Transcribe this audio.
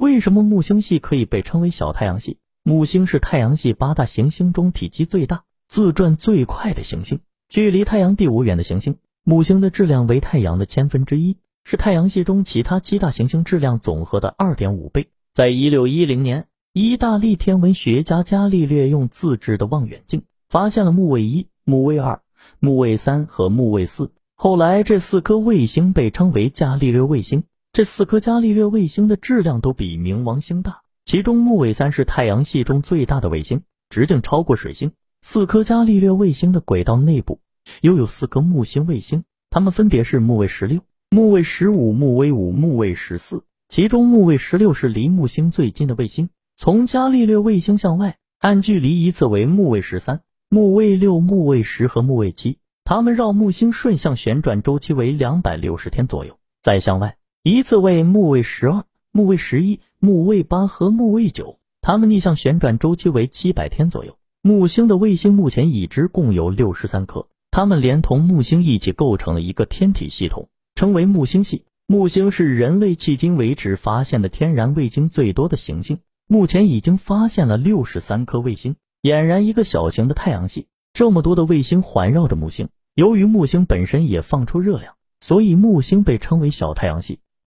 为什么木星系可以被称为小太阳系？木星是太阳系八大行星中体积最大、自转最快的行星，距离太阳第五远的行星。木星的质量为太阳的千分之一，是太阳系中其他七大行星质量总和的二点五倍。在一六一零年，意大利天文学家伽利略用自制的望远镜发现了木卫一、木卫二、木卫三和木卫四。后来，这四颗卫星被称为伽利略卫星。这四颗伽利略卫星的质量都比冥王星大，其中木卫三是太阳系中最大的卫星，直径超过水星。四颗伽利略卫星的轨道内部又有四颗木星卫星，它们分别是木卫十六、木卫十五、木卫五、木卫十四。其中木卫十六是离木星最近的卫星，从伽利略卫星向外按距离依次为木卫十三、木卫六、木卫十和木卫七。它们绕木星顺向旋转周期为两百六十天左右。再向外依次为木卫十二、木卫十一、木卫八和木卫九。它们逆向旋转周期为七百天左右。木星的卫星目前已知共有六十三颗，它们连同木星一起构成了一个天体系统，称为木星系。木星是人类迄今为止发现的天然卫星最多的行星，目前已经发现了六十三颗卫星，俨然一个小型的太阳系。这么多的卫星环绕着木星，由于木星本身也放出热量，所以木星被称为小太阳系。